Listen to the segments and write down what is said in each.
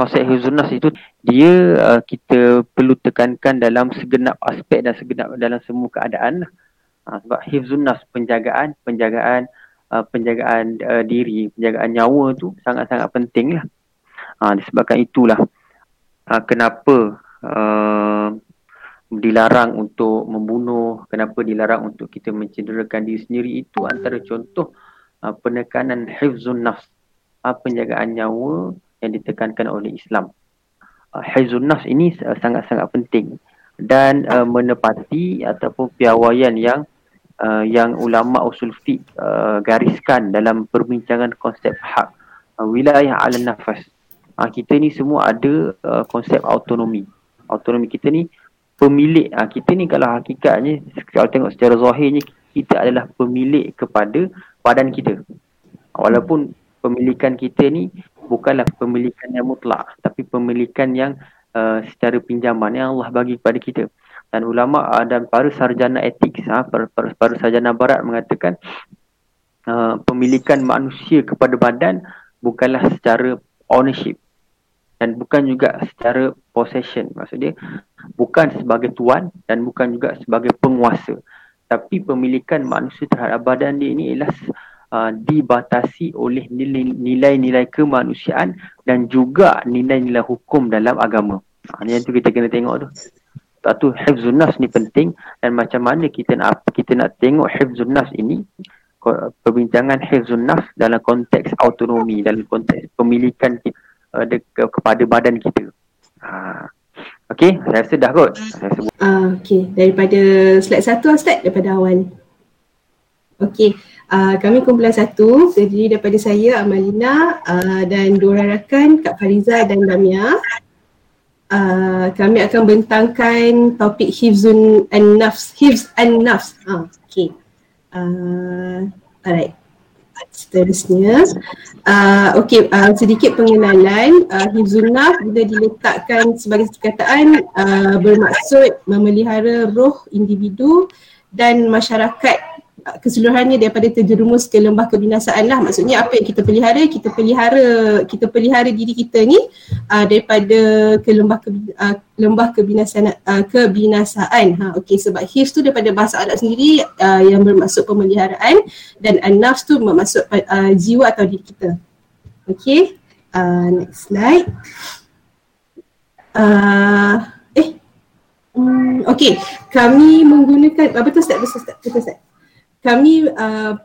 konsep hifzun nafs itu dia uh, kita perlu tekankan dalam segenap aspek dan segenap dalam semua keadaan. Uh, sebab hifzun nafs penjagaan penjagaan uh, penjagaan uh, diri penjagaan nyawa tu sangat-sangat penting lah. Uh, disebabkan itulah uh, kenapa uh, dilarang untuk membunuh, kenapa dilarang untuk kita mencederakan diri sendiri itu antara contoh uh, penekanan hifzun nafs uh, penjagaan nyawa yang ditekankan oleh Islam. Uh, Hizun Nafs ini uh, sangat-sangat penting dan uh, menepati ataupun piawaian yang uh, yang ulama usul fiqh uh, gariskan dalam perbincangan konsep hak uh, wilayah ala nafas. Uh, kita ni semua ada uh, konsep autonomi. Autonomi kita ni pemilik. Uh, kita ni kalau hakikatnya kalau tengok secara zahirnya kita adalah pemilik kepada badan kita. Walaupun pemilikan kita ni bukanlah pemilikan yang mutlak tapi pemilikan yang uh, secara pinjaman yang Allah bagi kepada kita. Dan ulama uh, dan para sarjana etik para, para, para sarjana barat mengatakan uh, pemilikan manusia kepada badan bukanlah secara ownership dan bukan juga secara possession. Maksudnya bukan sebagai tuan dan bukan juga sebagai penguasa. Tapi pemilikan manusia terhadap badan dia ini ialah uh, dibatasi oleh nilai-nilai kemanusiaan dan juga nilai-nilai hukum dalam agama. Ha, yang tu kita kena tengok tu. Tak tu hifzun nafs ni penting dan macam mana kita nak kita nak tengok hifzun nafs ini perbincangan hifzun nafs dalam konteks autonomi dalam konteks pemilikan kita, uh, de, ke, kepada badan kita. Ha. Okey, saya rasa dah kot. Saya sebut. Uh, Okey, daripada slide satu Ustaz daripada awal. Okey, uh, kami kumpulan satu terdiri daripada saya Amalina uh, dan dua rakan Kak Fariza dan Damia. Uh, kami akan bentangkan topik hifzun an nafs, hifz an nafs. Uh, okay. Uh, alright. Seterusnya. Uh, okay, uh, sedikit pengenalan. Uh, hifzun nafs bila diletakkan sebagai perkataan uh, bermaksud memelihara roh individu dan masyarakat keseluruhannya daripada terjerumus ke lembah kebinasaan lah. Maksudnya apa yang kita pelihara kita pelihara kita pelihara diri kita ni uh, daripada ke lembah ke, uh, lembah kebinasaan uh, kebinasaan. Ha okey sebab hifz tu daripada bahasa Arab sendiri uh, yang bermaksud pemeliharaan dan an-nafs tu bermaksud uh, jiwa atau diri kita. Okey uh, next slide. Uh, eh um, okey kami menggunakan apa tu step betul step betul step kami uh,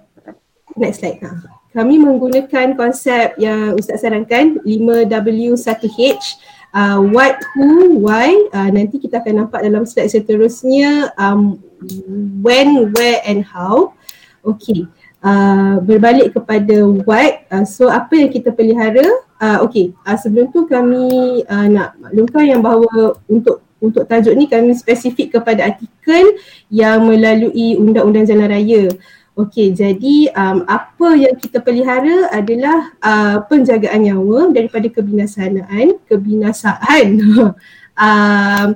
next slide ha. kami menggunakan konsep yang ustaz sarankan 5W1H uh, what who why uh, nanti kita akan nampak dalam slide seterusnya um, when where and how. Okey uh, berbalik kepada what uh, so apa yang kita pelihara? Uh, okey uh, sebelum tu kami uh, nak maklumkan yang bahawa untuk untuk tajuk ni kami spesifik kepada artikel yang melalui Undang-Undang Jalan Raya. Okey, jadi um, apa yang kita pelihara adalah uh, penjagaan nyawa daripada kebinasaan, kebinasaan. um,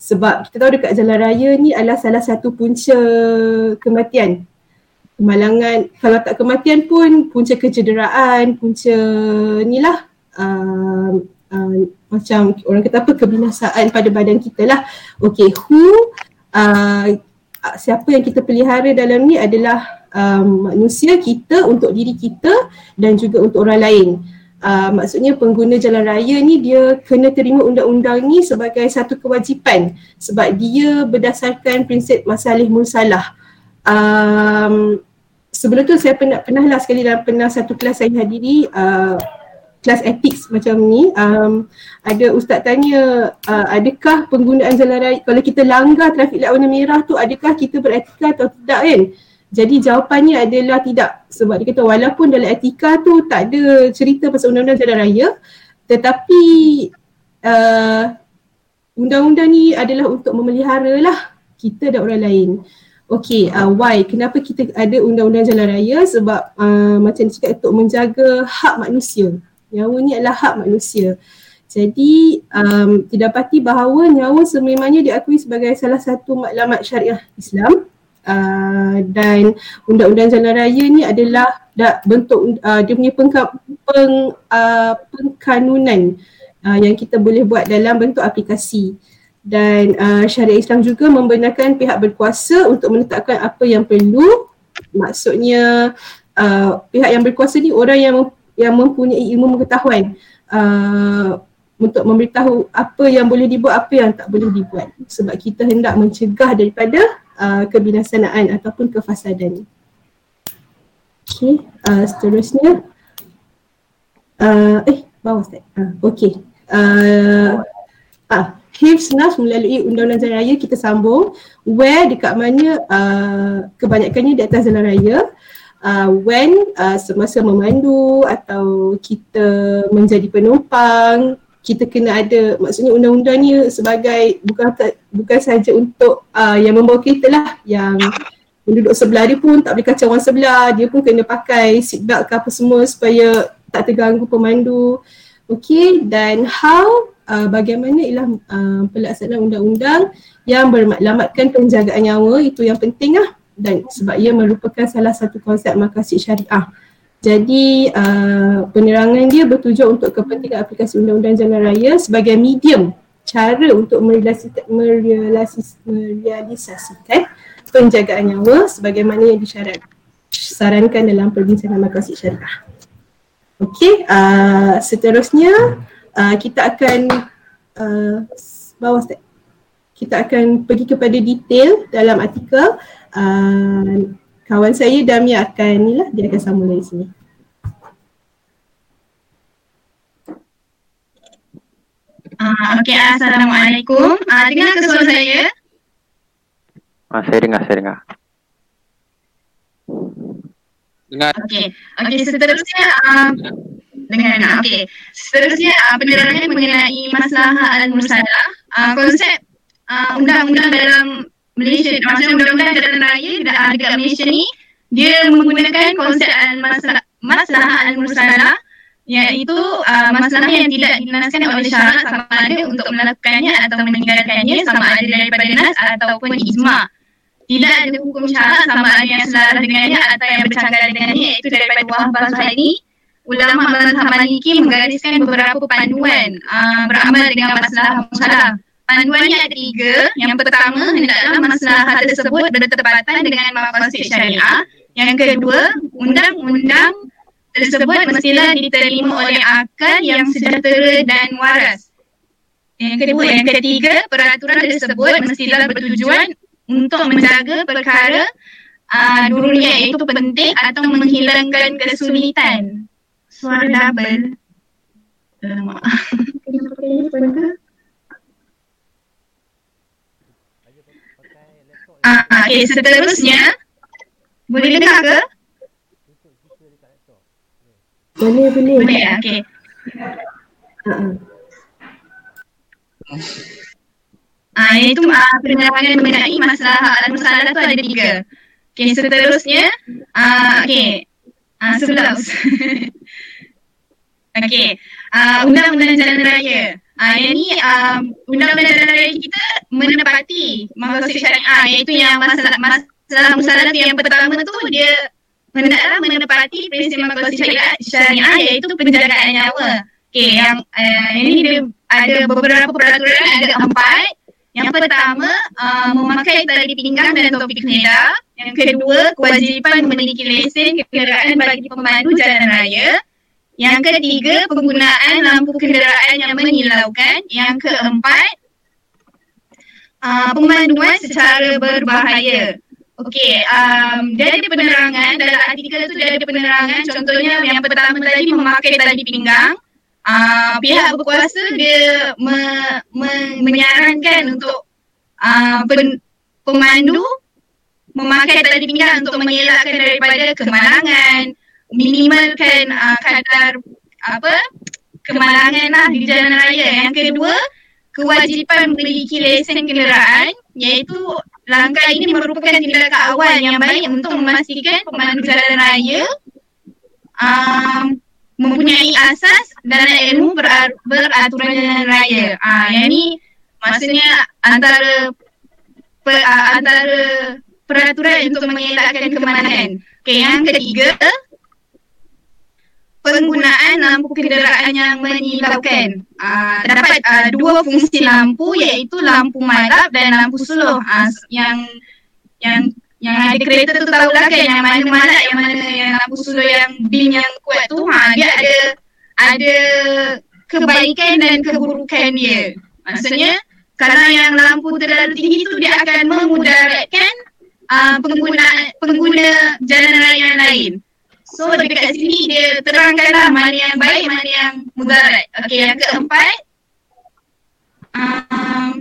sebab kita tahu dekat jalan raya ni adalah salah satu punca kematian. Kemalangan, kalau tak kematian pun punca kecederaan, punca ni lah um, uh, macam orang kata apa kebinasaan pada badan kita lah. Okay, who uh, siapa yang kita pelihara dalam ni adalah um, manusia kita untuk diri kita dan juga untuk orang lain. Uh, maksudnya pengguna jalan raya ni dia kena terima undang-undang ni sebagai satu kewajipan sebab dia berdasarkan prinsip masalih mursalah. Um, sebelum tu saya pernah pernah lah sekali dalam pernah satu kelas saya hadiri uh, kelas ethics macam ni um, ada ustaz tanya uh, adakah penggunaan jalan raya kalau kita langgar trafik light warna merah tu adakah kita beretika atau tidak kan jadi jawapannya adalah tidak sebab dia kata walaupun dalam etika tu tak ada cerita pasal undang-undang jalan raya tetapi uh, undang-undang ni adalah untuk memelihara lah kita dan orang lain Okay, uh, why? Kenapa kita ada undang-undang jalan raya? Sebab uh, macam cakap untuk menjaga hak manusia nyawa ni adalah hak manusia. Jadi um, didapati bahawa nyawa sememangnya diakui sebagai salah satu maklumat syariah Islam. Uh, dan undang-undang jalan raya ni adalah bentuk uh, dia punya pengka, peng, uh, pengkanunan uh, yang kita boleh buat dalam bentuk aplikasi. Dan uh, syariat Islam juga membenarkan pihak berkuasa untuk menetapkan apa yang perlu. Maksudnya uh, pihak yang berkuasa ni orang yang yang mempunyai ilmu pengetahuan uh, untuk memberitahu apa yang boleh dibuat apa yang tak boleh dibuat sebab kita hendak mencegah daripada uh, kebinasanaan ataupun kefasadan. Okey, uh, seterusnya uh, eh bawah Ustaz. Uh, Okey. Uh, ah, HIFZ NAS melalui Undang-Undang Jalan Raya kita sambung where dekat mana uh, kebanyakannya di atas jalan raya uh, when uh, semasa memandu atau kita menjadi penumpang kita kena ada maksudnya undang-undang ni sebagai bukan bukan saja untuk uh, yang membawa kereta lah yang duduk sebelah dia pun tak boleh kacau orang sebelah dia pun kena pakai seatbelt ke apa semua supaya tak terganggu pemandu. Okay dan how uh, bagaimana ialah uh, pelaksanaan undang-undang yang bermaklumatkan penjagaan nyawa itu yang penting lah dan sebab ia merupakan salah satu konsep makasid syariah. Jadi uh, penerangan dia bertujuan untuk kepentingan aplikasi undang-undang jalan raya sebagai medium cara untuk merealisasikan penjagaan nyawa sebagaimana yang disyarat sarankan dalam perbincangan makasid syariah. Okey, uh, seterusnya uh, kita akan uh, bawah step. Kita akan pergi kepada detail dalam artikel. Uh, kawan saya Damia akan ni lah, dia akan sambung dari sini. Uh, okay, Assalamualaikum. Uh, dengar ke suara saya? Ah, saya dengar, saya dengar. Dengar. Okay, okay seterusnya uh, dengan anak. Okey. Seterusnya uh, penerangan mengenai masalah al-mursalah. Uh, konsep uh, undang-undang dalam Malaysia, maksudnya undang-undang dalam raya uh, dekat Malaysia ni dia menggunakan konsep al-masalah masalah al-mursalah iaitu uh, masalah yang tidak dinaskan oleh syarat sama ada untuk melakukannya atau meninggalkannya sama ada daripada nas ataupun ijma' tidak ada hukum syarat sama ada yang selaras dengannya atau yang bercanggah dengannya iaitu daripada wahbah ini ulama mazhab Maliki menggariskan beberapa panduan uh, beramal dengan masalah masalah. Panduannya ada tiga. Yang pertama, hendaklah masalah tersebut bertepatan dengan maqasid syariah. Yang kedua, undang-undang tersebut mestilah diterima oleh akal yang sejahtera dan waras. Yang kedua, yang ketiga, peraturan tersebut mestilah bertujuan untuk menjaga perkara uh, dunia itu penting atau menghilangkan kesulitan suara double. Alamak. Ah, okay, seterusnya boleh dengar ke? Boleh, boleh. Boleh, okay. Uh-uh. Ah, itu ah, penerangan mengenai masalah masalah tu ada tiga. Okay, seterusnya, ah, okay, ah, sebelah. Okey. Uh, undang-undang jalan raya. Uh, yang ni um, undang-undang jalan raya kita menepati maksud syariah iaitu yang masalah masalah masalah tu yang pertama tu dia hendaklah menepati prinsip maksud syariah, syariah iaitu penjagaan nyawa. Okey, yang uh, ini dia ada beberapa peraturan ada empat. Yang pertama, uh, memakai tali pinggang dan topik kendaraan. Yang kedua, kewajipan memiliki lesen kenderaan bagi pemandu jalan raya. Yang ketiga, penggunaan lampu kenderaan yang menyilaukan. Yang keempat, uh, pemanduan secara berbahaya. Okey, um, dia ada penerangan, dalam artikel tu dia ada penerangan. Contohnya yang pertama tadi memakai tali pinggang. Uh, pihak berkuasa dia me, me, menyarankan untuk uh, pen, pemandu memakai tali pinggang untuk mengelakkan daripada kemalangan, minimalkan uh, kadar apa kemalangan lah di jalan raya. Yang kedua, kewajipan memiliki lesen kenderaan iaitu langkah ini merupakan tindakan awal yang baik untuk memastikan pemandu jalan raya um, mempunyai asas dan ilmu ber- beraturan jalan raya. Ah, uh, yang ni maksudnya antara per, uh, antara peraturan untuk mengelakkan kemalangan. Okay, yang ketiga, penggunaan lampu kenderaan yang menyilaukan. Uh, terdapat uh, dua fungsi lampu iaitu lampu madap dan lampu suluh uh, yang yang yang ada kereta tu tahu lah kan yang mana malak yang mana yang lampu suluh yang beam yang kuat tu ha, dia ada ada kebaikan dan keburukan dia. Maksudnya kalau yang lampu terlalu tinggi tu dia akan memudaratkan uh, pengguna pengguna jalan raya yang lain. So dekat sini dia terangkanlah mana yang baik, mana yang mudarat. Okey, yang keempat. Um,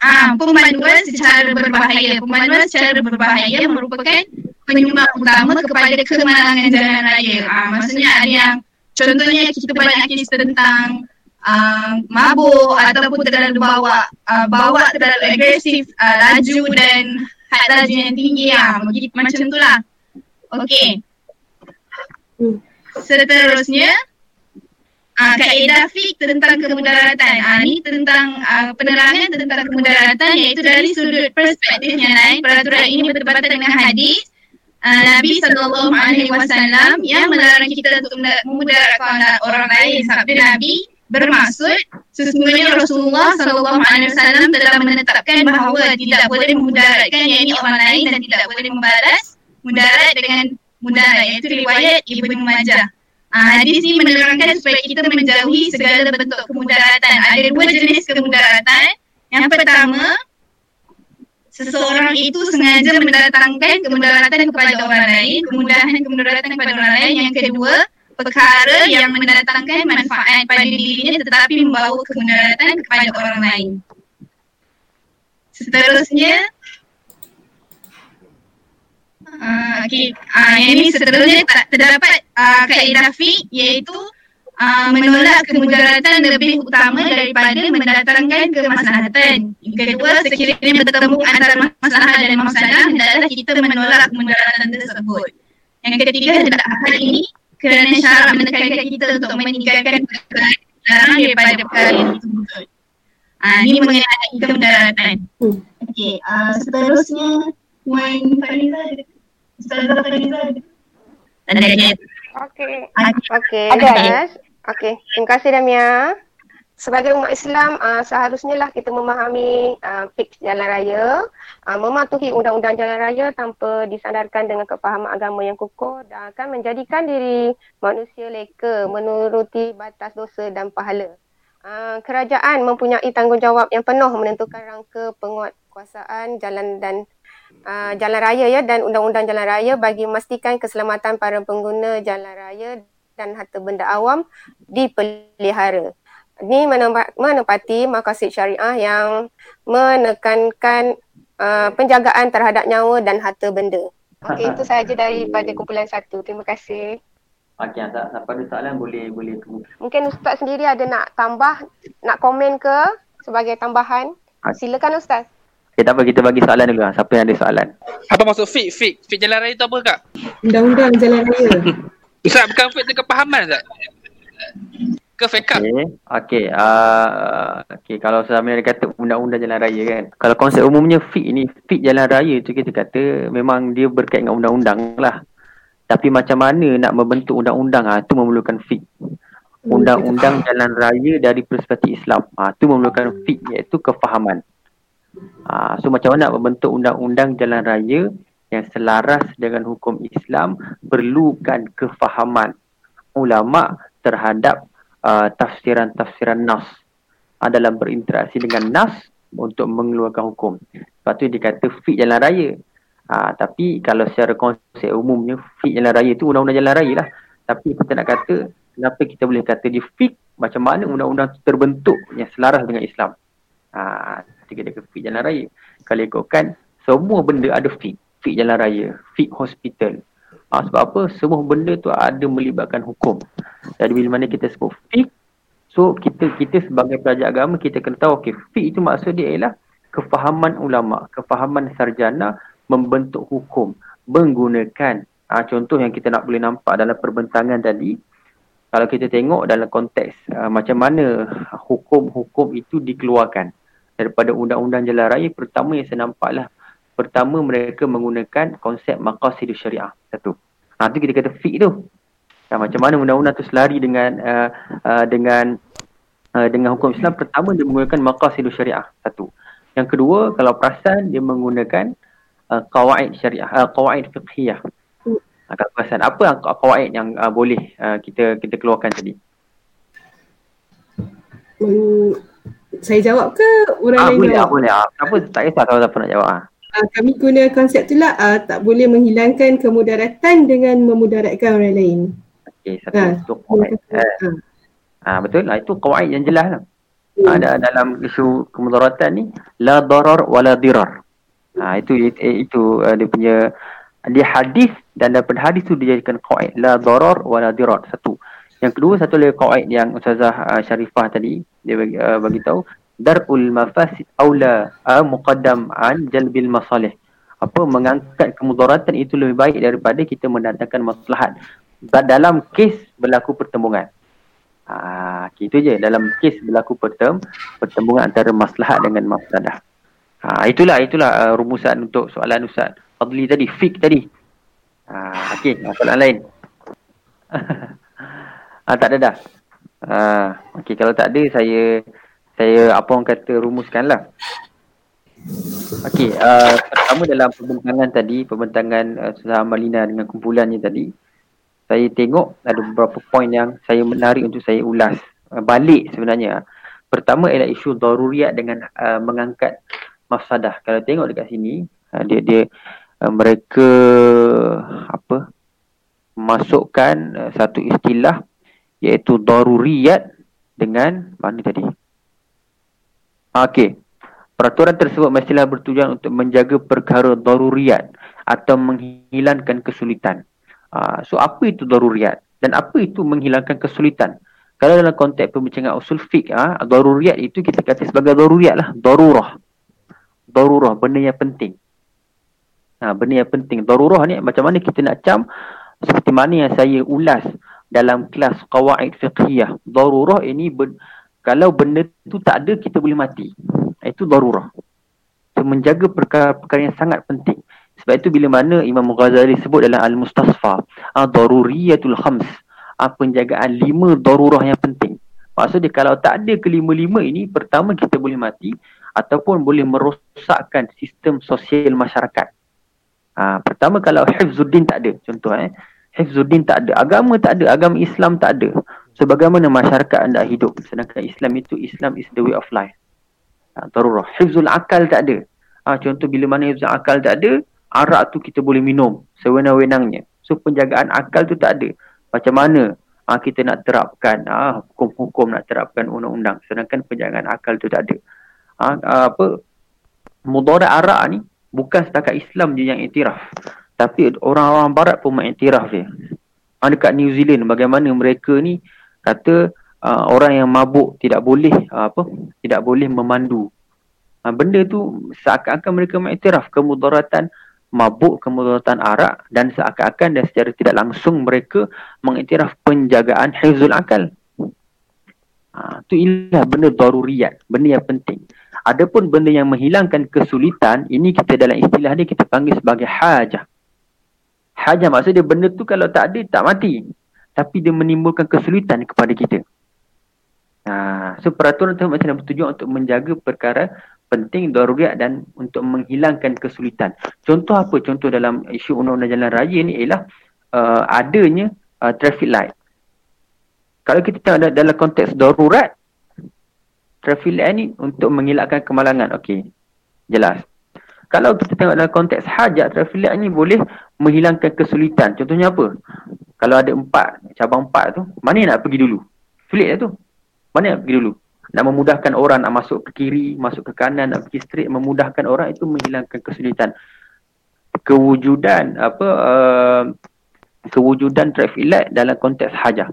ah, pemanduan secara berbahaya. Pemanduan secara berbahaya merupakan penyumbang utama kepada kemalangan jalan raya. Ah, maksudnya ada yang contohnya kita banyak kisah tentang uh, mabuk ataupun terlalu bawa uh, bawa terlalu agresif, uh, laju dan had laju yang tinggi. Ah, begitu macam itulah. Okey. Seterusnya uh, kaedah fik tentang kemudaratan. Ah uh, ni tentang uh, penerangan tentang kemudaratan iaitu dari sudut perspektif yang lain peraturan ini bertepatan dengan hadis uh, Nabi sallallahu alaihi wasallam yang melarang kita untuk memudaratkan orang lain sabda Nabi bermaksud sesungguhnya Rasulullah sallallahu alaihi wasallam telah menetapkan bahawa tidak boleh memudaratkan yakni orang lain dan tidak boleh membalas mudarat dengan mudarat iaitu riwayat Ibnu Majah. Uh, hadis ini menerangkan supaya kita menjauhi segala bentuk kemudaratan. Ada dua jenis kemudaratan. Yang pertama, seseorang itu sengaja mendatangkan kemudaratan kepada orang lain, kemudahan kemudaratan kepada orang lain. Yang kedua, perkara yang mendatangkan manfaat pada dirinya tetapi membawa kemudaratan kepada orang lain. Seterusnya, Uh, okay. Uh, yang ini seterusnya terdapat uh, kaedah fi iaitu uh, menolak kemudaratan lebih utama daripada mendatangkan kemaslahatan. Yang kedua, sekiranya bertemu antara masalah dan masalah, hendaklah kita menolak kemudaratan tersebut. Yang ketiga, adalah hal ini kerana syarat menekankan kita untuk meninggalkan perkara larang daripada perkara yang disebut. Uh, ini mengenai kemudaratan. Hmm. Okey, uh, seterusnya Puan Fariza Okey. Okey. Ada. Okey. Terima kasih Damia. Sebagai umat Islam, uh, seharusnya lah kita memahami uh, fix jalan raya, uh, mematuhi undang-undang jalan raya tanpa disandarkan dengan kefahaman agama yang kukuh dan akan menjadikan diri manusia leka menuruti batas dosa dan pahala. Uh, kerajaan mempunyai tanggungjawab yang penuh menentukan rangka penguatkuasaan jalan dan uh, jalan raya ya dan undang-undang jalan raya bagi memastikan keselamatan para pengguna jalan raya dan harta benda awam dipelihara. Ini menempati makasid syariah yang menekankan uh, penjagaan terhadap nyawa dan harta benda. Okey, itu sahaja daripada kumpulan satu. Terima kasih. Okey, tak siapa ada soalan boleh boleh Mungkin Ustaz sendiri ada nak tambah, nak komen ke sebagai tambahan? Silakan Ustaz. Okay, tak apa kita bagi soalan dulu lah. Siapa yang ada soalan? Apa maksud fit? Fit, fit jalan raya tu apa kak? Undang-undang jalan raya. Ustaz bukan fit tu kepahaman Ustaz? Ke fake Okay, okay. Uh, okay. kalau selama ni kata undang-undang jalan raya kan. Kalau konsep umumnya fit ni, fit jalan raya tu kita kata memang dia berkait dengan undang-undang lah. Tapi macam mana nak membentuk undang-undang ha, tu memerlukan fit. Undang-undang jalan raya dari perspektif Islam. Ha, tu memerlukan fit iaitu kefahaman. Ha, so macam mana nak membentuk undang-undang jalan raya yang selaras dengan hukum Islam perlukan kefahaman ulama terhadap uh, tafsiran-tafsiran nas uh, dalam berinteraksi dengan nas untuk mengeluarkan hukum. Sebab tu dia kata fit jalan raya. Ha, tapi kalau secara konsep umumnya fit jalan raya tu undang-undang jalan raya lah. Tapi kita nak kata kenapa kita boleh kata dia fit macam mana undang-undang terbentuk yang selaras dengan Islam. Ha, ketika dia ke fit jalan raya. Kalau ikutkan, semua benda ada fit. Fit jalan raya, fit hospital. Ha, sebab apa? Semua benda tu ada melibatkan hukum. Jadi bila mana kita sebut fit, so kita kita sebagai pelajar agama, kita kena tahu, okay, fit itu maksud dia ialah kefahaman ulama, kefahaman sarjana membentuk hukum menggunakan ha, contoh yang kita nak boleh nampak dalam perbentangan tadi kalau kita tengok dalam konteks uh, macam mana hukum-hukum itu dikeluarkan daripada undang-undang jalan raya pertama yang saya nampak lah pertama mereka menggunakan konsep maqasid syariah satu ha, tu kita kata fiqh tu Kan, macam mana undang-undang tu selari dengan uh, uh, dengan uh, dengan hukum Islam pertama dia menggunakan maqasidus syariah satu. Yang kedua kalau perasan dia menggunakan uh, qawaid syariah uh, qawaid fiqhiyah. Uh, kalau perasan apa qawaid yang uh, boleh uh, kita kita keluarkan tadi? Saya jawab ke orang ah, lain boleh, jawab? Ah, boleh, ah. Apa tak kisah kalau siapa nak jawab ah. Uh, kami guna konsep tu lah uh, tak boleh menghilangkan kemudaratan dengan memudaratkan orang lain. Okey, satu ha, itu qawaid. Eh. Ha, betul lah itu qawaid yang jelas lah. Hmm. Ada dalam isu kemudaratan ni la darar wala dirar. Ha, itu itu, itu uh, dia punya dia hadis dan daripada hadis tu dijadikan qawaid la darar wala dirar satu. Yang kedua satu lagi qawaid yang Ustazah uh, Syarifah tadi dia bagi, uh, bagi tahu darul mafasid aula uh, muqaddam an jalbil masalih. Apa mengangkat kemudaratan itu lebih baik daripada kita mendatangkan maslahat dalam kes berlaku pertembungan. Ha, itu je dalam kes berlaku pertem, pertembungan antara maslahat dengan mafsadah. Ha, itulah itulah uh, rumusan untuk soalan Ustaz Fadli tadi, fik tadi. Ha, Okey, soalan lain. ha, tak ada dah. Ha, Okey, kalau tak ada saya saya apa orang kata rumuskanlah. Okey, uh, pertama dalam pembentangan tadi, pembentangan uh, Susah Amalina dengan kumpulannya tadi, saya tengok ada beberapa poin yang saya menarik untuk saya ulas uh, balik sebenarnya. Pertama ialah isu daruriyat dengan uh, mengangkat mafsadah. Kalau tengok dekat sini, uh, dia dia uh, mereka apa masukkan uh, satu istilah iaitu daruriyat dengan mana tadi? Okey. Peraturan tersebut mestilah bertujuan untuk menjaga perkara daruriyat atau menghilangkan kesulitan. Uh, so apa itu daruriyat dan apa itu menghilangkan kesulitan? Kalau dalam konteks pembincangan usul fiqh, ah, daruriyat itu kita kata sebagai daruriyat lah, darurah. Darurah, benda yang penting. Ha, benda yang penting. Darurah ni macam mana kita nak cam seperti mana yang saya ulas dalam kelas qawaid fiqhiyah. Darurah ini ben- kalau benda tu tak ada kita boleh mati. Itu darurah. So, menjaga perkara-perkara yang sangat penting. Sebab itu bila mana Imam Ghazali sebut dalam Al-Mustasfa, daruriyatul khams, ah, penjagaan lima darurah yang penting. Maksudnya kalau tak ada kelima-lima ini, pertama kita boleh mati ataupun boleh merosakkan sistem sosial masyarakat. Ah, pertama kalau Hifzuddin tak ada, contoh eh. Hifzuddin tak ada, agama tak ada, agama Islam tak ada. So bagaimana masyarakat anda hidup? Sedangkan Islam itu, Islam is the way of life. Ah, darurah. Hifzul akal tak ada. Ah, contoh bila mana hifzul akal tak ada, arak tu kita boleh minum sewenang-wenangnya. So penjagaan akal tu tak ada. Macam mana ha, kita nak terapkan ha, hukum-hukum nak terapkan undang-undang sedangkan penjagaan akal tu tak ada. Ha, apa mudarat arak ni bukan setakat Islam je yang iktiraf. Tapi orang-orang barat pun mengiktiraf dia. Ha, dekat New Zealand bagaimana mereka ni kata uh, orang yang mabuk tidak boleh uh, apa tidak boleh memandu. Ha, benda tu seakan-akan mereka mengiktiraf kemudaratan mabuk kemudaratan arak dan seakan-akan dan secara tidak langsung mereka mengiktiraf penjagaan hifzul akal. Ha, itu ialah benda daruriyat, benda yang penting. Adapun benda yang menghilangkan kesulitan, ini kita dalam istilah ni kita panggil sebagai hajah. Hajah maksudnya benda tu kalau tak ada, tak mati. Tapi dia menimbulkan kesulitan kepada kita. Ha, so peraturan tu macam bertujuan untuk menjaga perkara penting daruriyat dan untuk menghilangkan kesulitan. Contoh apa? Contoh dalam isu undang-undang jalan raya ni ialah uh, adanya uh, traffic light. Kalau kita tengok dalam konteks darurat, traffic light ni untuk mengelakkan kemalangan. Okey, jelas. Kalau kita tengok dalam konteks hajat, traffic light ni boleh menghilangkan kesulitan. Contohnya apa? Kalau ada empat, cabang empat tu, mana nak pergi dulu? Sulit lah tu. Mana nak pergi dulu? nak memudahkan orang nak masuk ke kiri, masuk ke kanan, nak pergi straight, memudahkan orang itu menghilangkan kesulitan. Kewujudan apa uh, kewujudan traffic light dalam konteks hajah.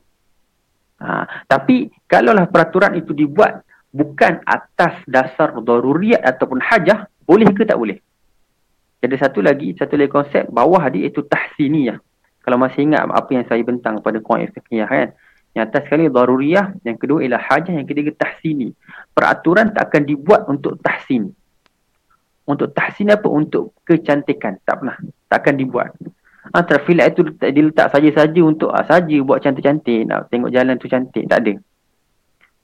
Ha, tapi kalaulah peraturan itu dibuat bukan atas dasar daruriyat ataupun hajah, boleh ke tak boleh? Jadi satu lagi, satu lagi konsep bawah dia itu tahsiniyah. Kalau masih ingat apa yang saya bentang pada kuan fiqhiyah kan. Yang atas sekali daruriyah, yang kedua ialah hajah, yang ketiga tahsini. Peraturan tak akan dibuat untuk tahsin. Untuk tahsin apa? Untuk kecantikan. Tak pernah. Tak akan dibuat. Ah, traffic light tu letak- diletak saja-saja untuk ah, saja buat cantik-cantik nak tengok jalan tu cantik tak ada.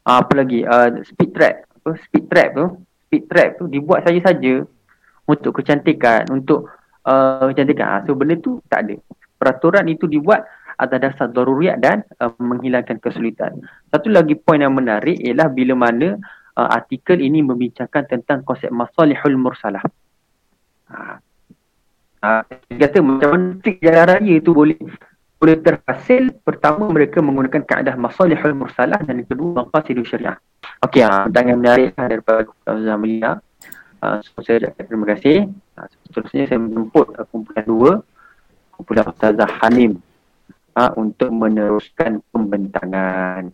Ah, apa lagi? Ah, speed trap. Apa speed trap tu? Speed trap tu dibuat saja-saja untuk kecantikan, untuk uh, kecantikan. Ah, so benda tu tak ada. Peraturan itu dibuat atas dasar daruriat dan uh, menghilangkan kesulitan. Satu lagi poin yang menarik ialah bila mana uh, artikel ini membincangkan tentang konsep masalihul mursalah. Ha. Ha, dia kata macam mana jalan raya tu boleh boleh terhasil pertama mereka menggunakan kaedah masalihul mursalah dan kedua maqasidus syariah. Okey, ha, dengan menarik ha, daripada Ustazah Melia. Ha, so, saya ucapkan terima kasih. Ha, seterusnya saya menjemput uh, kumpulan dua kumpulan Ustazah Hanim ha, untuk meneruskan pembentangan.